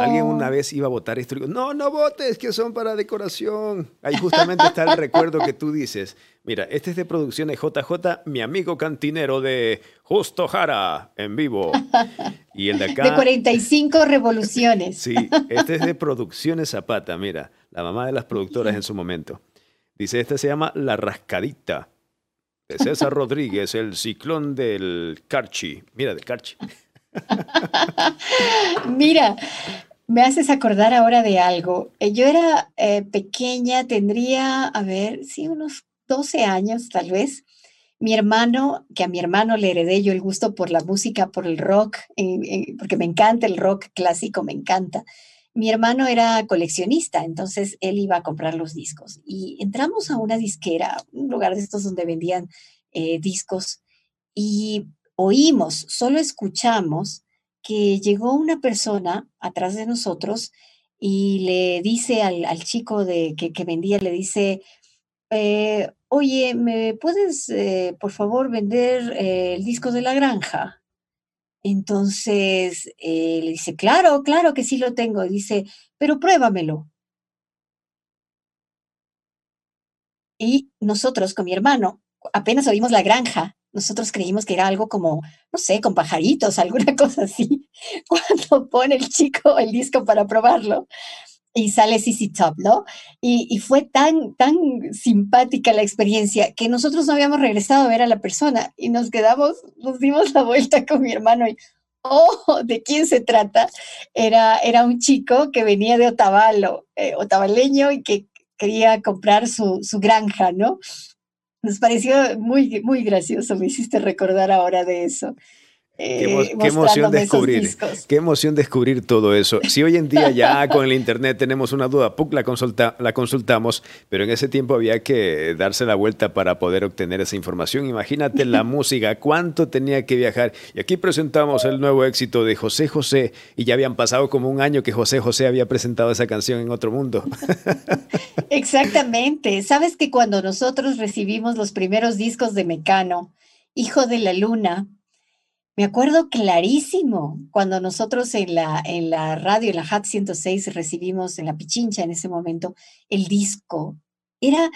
alguien una oh. vez iba a votar esto. no, no votes, que son para decoración. Ahí justamente está el recuerdo que tú dices. Mira, este es de producciones JJ, mi amigo cantinero de Justo Jara, en vivo. Y el de acá. De 45 revoluciones. Sí, este es de Producciones Zapata, mira, la mamá de las productoras en su momento. Dice, este se llama La Rascadita. De César Rodríguez, el ciclón del Carchi. Mira, del Carchi. Mira, me haces acordar ahora de algo. Eh, yo era eh, pequeña, tendría, a ver, sí, unos 12 años tal vez. Mi hermano, que a mi hermano le heredé yo el gusto por la música, por el rock, porque me encanta el rock clásico, me encanta. Mi hermano era coleccionista, entonces él iba a comprar los discos. Y entramos a una disquera, un lugar de estos donde vendían eh, discos, y oímos, solo escuchamos que llegó una persona atrás de nosotros y le dice al, chico de, que, vendía, le dice, eh, oye, ¿me puedes, eh, por favor, vender eh, el disco de la granja? Entonces le dice, claro, claro que sí lo tengo. dice, pero pruébamelo. Y nosotros con mi hermano apenas oímos la granja nosotros creímos que era algo como, no sé, con pajaritos, alguna cosa así. Cuando pone el chico el disco para probarlo y sale CC Top, ¿no? Y, fue tan, tan simpática la experiencia que nosotros no habíamos regresado a ver a la persona y nos quedamos, nos dimos la vuelta con mi hermano y, oh, ¿de quién se trata? Era, era un chico que venía de Otavalo, eh, otavaleño y que quería comprar su, su granja, ¿no? Nos pareció muy, muy gracioso, me hiciste recordar ahora de eso. Qué, eh, emoción descubrir, qué emoción descubrir todo eso. Si hoy en día ya con el internet tenemos una duda, ¡puc! la, consulta, la consultamos, pero en ese tiempo había que darse la vuelta para poder obtener esa información. Imagínate la música, cuánto tenía que viajar. Y aquí presentamos el nuevo éxito de José José y ya habían pasado como un año que José José había presentado esa canción en otro mundo. Exactamente. Sabes que cuando nosotros recibimos los primeros discos de Mecano, Hijo de la Luna, me acuerdo clarísimo cuando nosotros en la, en la radio, en la HAT 106, recibimos en la Pichincha en ese momento el disco. Era,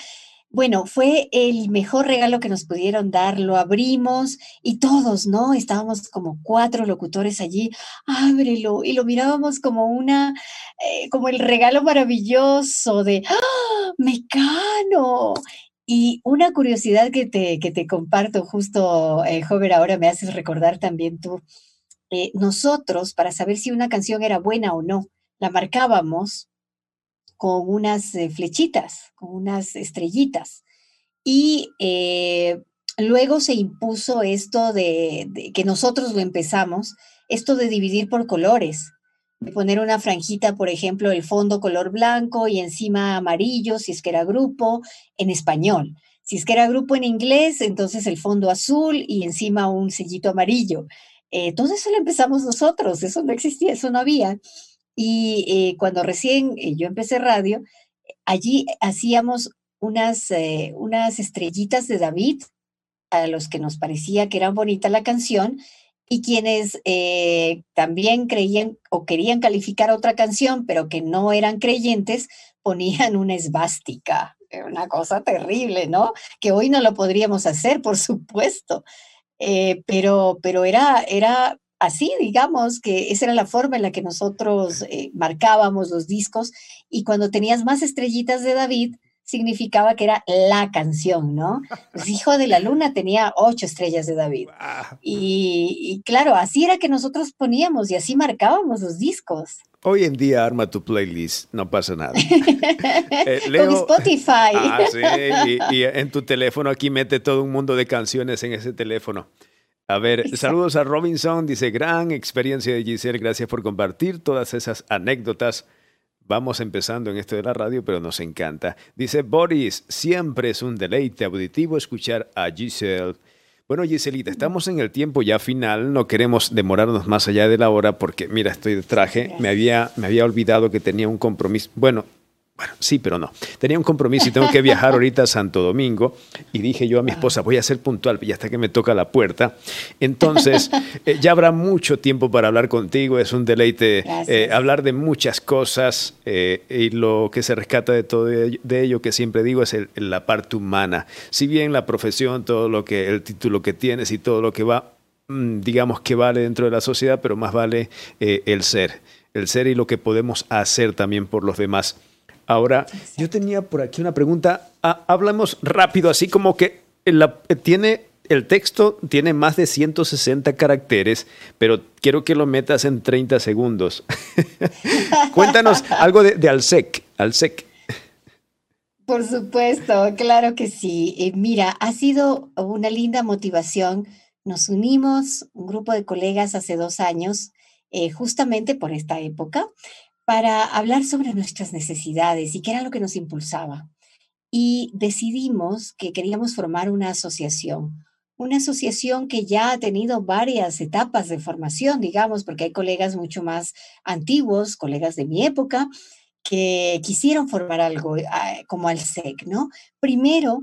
bueno, fue el mejor regalo que nos pudieron dar. Lo abrimos y todos, ¿no? Estábamos como cuatro locutores allí. Ábrelo. Y lo mirábamos como una, eh, como el regalo maravilloso de ¡Ah! Mecano. Y una curiosidad que te, que te comparto justo, eh, Jover, ahora me haces recordar también tú. Eh, nosotros, para saber si una canción era buena o no, la marcábamos con unas eh, flechitas, con unas estrellitas. Y luego se impuso esto de, que nosotros lo empezamos, esto de dividir por colores poner una franjita, por ejemplo, el fondo color blanco y encima amarillo, si es que era grupo, en español. Si es que era grupo en inglés, entonces el fondo azul y encima un sellito amarillo. Eh, todo eso lo empezamos nosotros, eso no existía, eso no había. Y eh, cuando recién eh, yo empecé radio, allí hacíamos unas, unas estrellitas de David a los que nos parecía que era bonita la canción y quienes eh, también creían o querían calificar otra canción, pero que no eran creyentes, ponían una esvástica. Una cosa terrible, ¿no? Que hoy no lo podríamos hacer, por supuesto. Eh, pero, pero era, era así, digamos, que esa era la forma en la que nosotros eh, marcábamos los discos. Y cuando tenías más estrellitas de David, significaba que era la canción, ¿no? Pues Hijo de la Luna tenía ocho estrellas de David. Y, claro, así era que nosotros poníamos y así marcábamos los discos. Hoy en día arma tu playlist, no pasa nada. eh, Con Spotify. Ah, sí, y, en tu teléfono aquí mete todo un mundo de canciones en ese teléfono. A ver, saludos a Robinson, dice, gran experiencia de Giselle, gracias por compartir todas esas anécdotas Vamos empezando en esto de la radio, pero nos encanta. Dice Boris, siempre es un deleite auditivo escuchar a Giselle. Bueno, Giselita, estamos en el tiempo ya final, no queremos demorarnos más allá de la hora porque, mira, estoy de traje, me había, me había olvidado que tenía un compromiso. Bueno, bueno, sí, pero no. Tenía un compromiso y tengo que viajar ahorita a Santo Domingo. Y dije yo a mi esposa, voy a ser puntual, y hasta que me toca la puerta. Entonces, eh, ya habrá mucho tiempo para hablar contigo. Es un deleite eh, hablar de muchas cosas. Eh, y lo que se rescata de todo de ello, que siempre digo, es la parte humana. Si bien la profesión, todo lo que, el título que tienes y todo lo que va, mm, digamos que vale dentro de la sociedad, pero más vale el ser. El ser y lo que podemos hacer también por los demás. Ahora, yo tenía por aquí una pregunta. Ah, hablamos rápido, así como que tiene el texto tiene más de 160 caracteres, pero quiero que lo metas en 30 segundos. Cuéntanos algo de, Alsec. Alsec. Por supuesto, claro que sí. Eh, mira, ha sido una linda motivación. Nos unimos, un grupo de colegas hace dos años, eh, justamente por esta época, para hablar sobre nuestras necesidades y qué era lo que nos impulsaba. Y decidimos que queríamos formar una asociación, una asociación que ya ha tenido varias etapas de formación, digamos, porque hay colegas mucho más antiguos, colegas de mi época, que quisieron formar algo ah, como ALSEC, ¿no? Primero,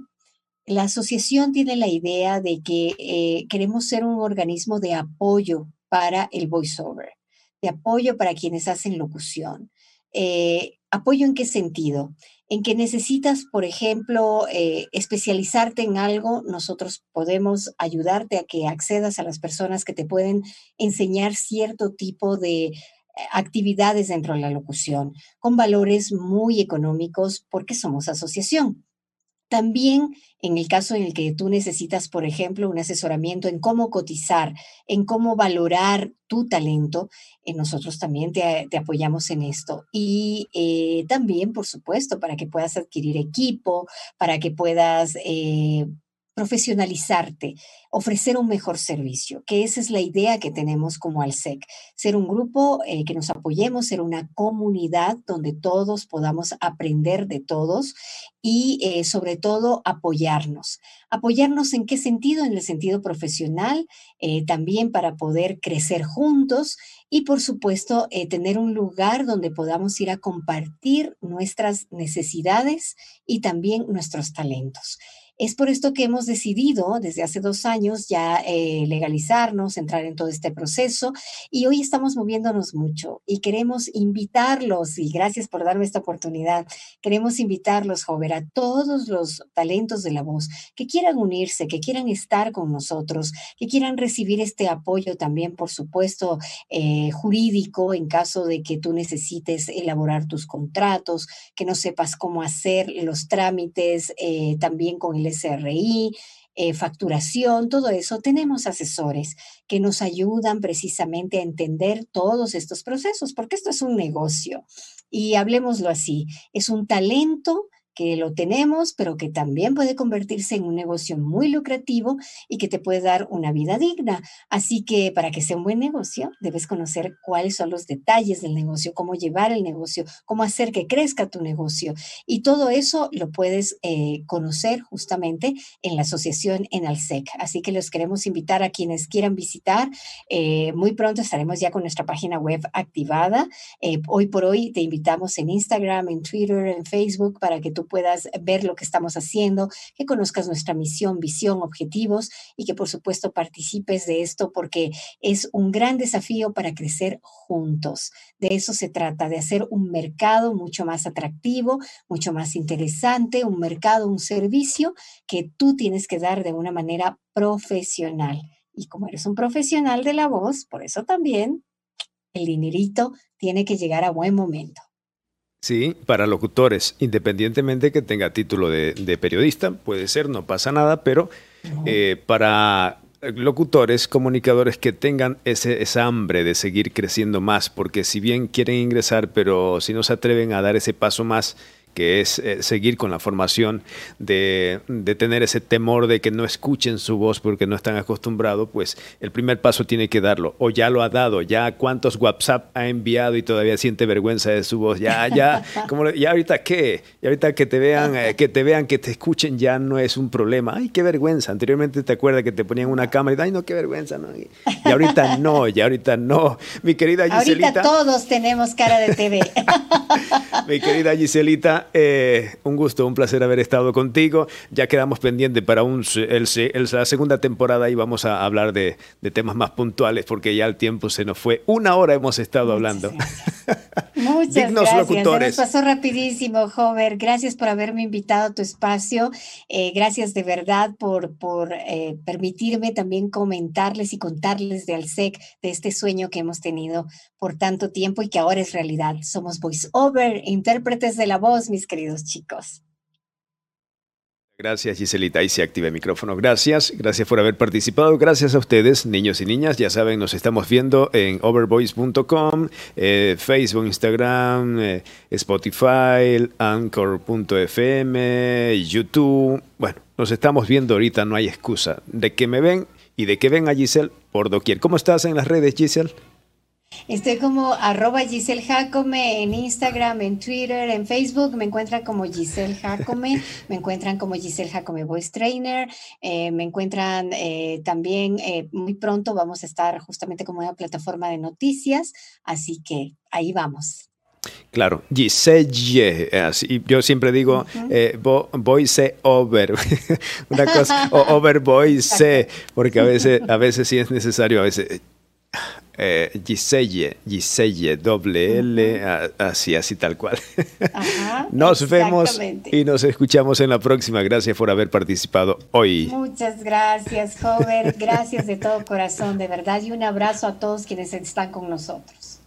la asociación tiene la idea de que eh, queremos ser un organismo de apoyo para el voiceover de apoyo para quienes hacen locución. Eh, ¿Apoyo en qué sentido? En que necesitas, por ejemplo, eh, especializarte en algo, nosotros podemos ayudarte a que accedas a las personas que te pueden enseñar cierto tipo de eh, actividades dentro de la locución, con valores muy económicos, porque somos asociación. También en el caso en el que tú necesitas, por ejemplo, un asesoramiento en cómo cotizar, en cómo valorar tu talento, eh, nosotros también te, apoyamos en esto. Y eh, también, por supuesto, para que puedas adquirir equipo, para que puedas eh, profesionalizarte, ofrecer un mejor servicio, que esa es la idea que tenemos como ALSEC, ser un grupo eh, que nos apoyemos, ser una comunidad donde todos podamos aprender de todos y eh, sobre todo apoyarnos. Apoyarnos en qué sentido? En el sentido profesional, eh, también para poder crecer juntos y por supuesto tener un lugar donde podamos ir a compartir nuestras necesidades y también nuestros talentos. Es por esto que hemos decidido desde hace dos años ya eh, legalizarnos, entrar en todo este proceso y hoy estamos moviéndonos mucho y queremos invitarlos, y gracias por darme esta oportunidad, queremos invitarlos, Jover, a todos los talentos de la voz que quieran unirse, que quieran estar con nosotros, que quieran recibir este apoyo también, por supuesto, eh, jurídico en caso de que tú necesites elaborar tus contratos, que no sepas cómo hacer los trámites eh, también con el SRI, eh, facturación, todo eso, tenemos asesores que nos ayudan precisamente a entender todos estos procesos, porque esto es un negocio. Y hablemoslo así, es un talento que lo tenemos, pero que también puede convertirse en un negocio muy lucrativo y que te puede dar una vida digna. Así que para que sea un buen negocio, debes conocer cuáles son los detalles del negocio, cómo llevar el negocio, cómo hacer que crezca tu negocio. Y todo eso lo puedes eh, conocer justamente en la asociación en Alsec. Así que los queremos invitar a quienes quieran visitar. Eh, muy pronto estaremos ya con nuestra página web activada. Eh, hoy por hoy te invitamos en Instagram, en Twitter, en Facebook para que tú puedas ver lo que estamos haciendo, que conozcas nuestra misión, visión, objetivos y que por supuesto participes de esto porque es un gran desafío para crecer juntos. De eso se trata, de hacer un mercado mucho más atractivo, mucho más interesante, un mercado, un servicio que tú tienes que dar de una manera profesional. Y como eres un profesional de la voz, por eso también el dinerito tiene que llegar a buen momento. Sí, para locutores, independientemente que tenga título de, periodista, puede ser, no pasa nada, pero eh, para locutores, comunicadores que tengan ese, esa hambre de seguir creciendo más, porque si bien quieren ingresar, pero si no se atreven a dar ese paso más, que es eh, seguir con la formación, de, de, tener ese temor de que no escuchen su voz porque no están acostumbrados, pues el primer paso tiene que darlo. O ya lo ha dado, ya cuántos WhatsApp ha enviado y todavía siente vergüenza de su voz. Ya, ya, como, ya ahorita qué, y ahorita que te vean, eh, que te vean, que te escuchen ya no es un problema. Ay, qué vergüenza. Anteriormente te acuerdas que te ponían una cámara y ay, no, qué vergüenza. No. Y, ahorita no, y ahorita no. Mi querida Giselita. Ahorita todos tenemos cara de TV. mi querida Giselita, Eh, un gusto, un placer haber estado contigo. Ya quedamos pendientes para un, el, la segunda temporada y vamos a hablar de, temas más puntuales porque ya el tiempo se nos fue. Una hora hemos estado hablando. Muchas Dignos gracias. locutores. nos pasó rapidísimo, Hover. Gracias por haberme invitado a tu espacio. Eh, gracias de verdad por, por eh, permitirme también comentarles y contarles de Alsec, de este sueño que hemos tenido por tanto tiempo y que ahora es realidad. Somos voice over, intérpretes de la voz, mis queridos chicos. Gracias Giselita, ahí se activa el micrófono. Gracias, gracias por haber participado. Gracias a ustedes, niños y niñas. Ya saben, nos estamos viendo en overvoice.com, eh, Facebook, Instagram, eh, Spotify, Anchor.fm, YouTube. Bueno, nos estamos viendo ahorita, no hay excusa. De que me ven y de que ven a Giselle por doquier. ¿Cómo estás en las redes, Giselle? Estoy como arroba Giselle Jacome en Instagram, en Twitter, en Facebook. Me encuentran como Giselle Jacome, me encuentran como Giselle Jacome Voice Trainer. Eh, me encuentran eh, también eh, muy pronto vamos a estar justamente como una plataforma de noticias. Así que ahí vamos. Claro, Giselle, así, yo siempre digo voice over, una cosa, o over voice, porque a veces, a veces sí es necesario, a veces eh, Giselle, Giselle, doble L, así, así tal cual. nos vemos y nos escuchamos en la próxima. Gracias por haber participado hoy. Muchas gracias, Hover. Gracias de todo corazón, de verdad. Y un abrazo a todos quienes están con nosotros.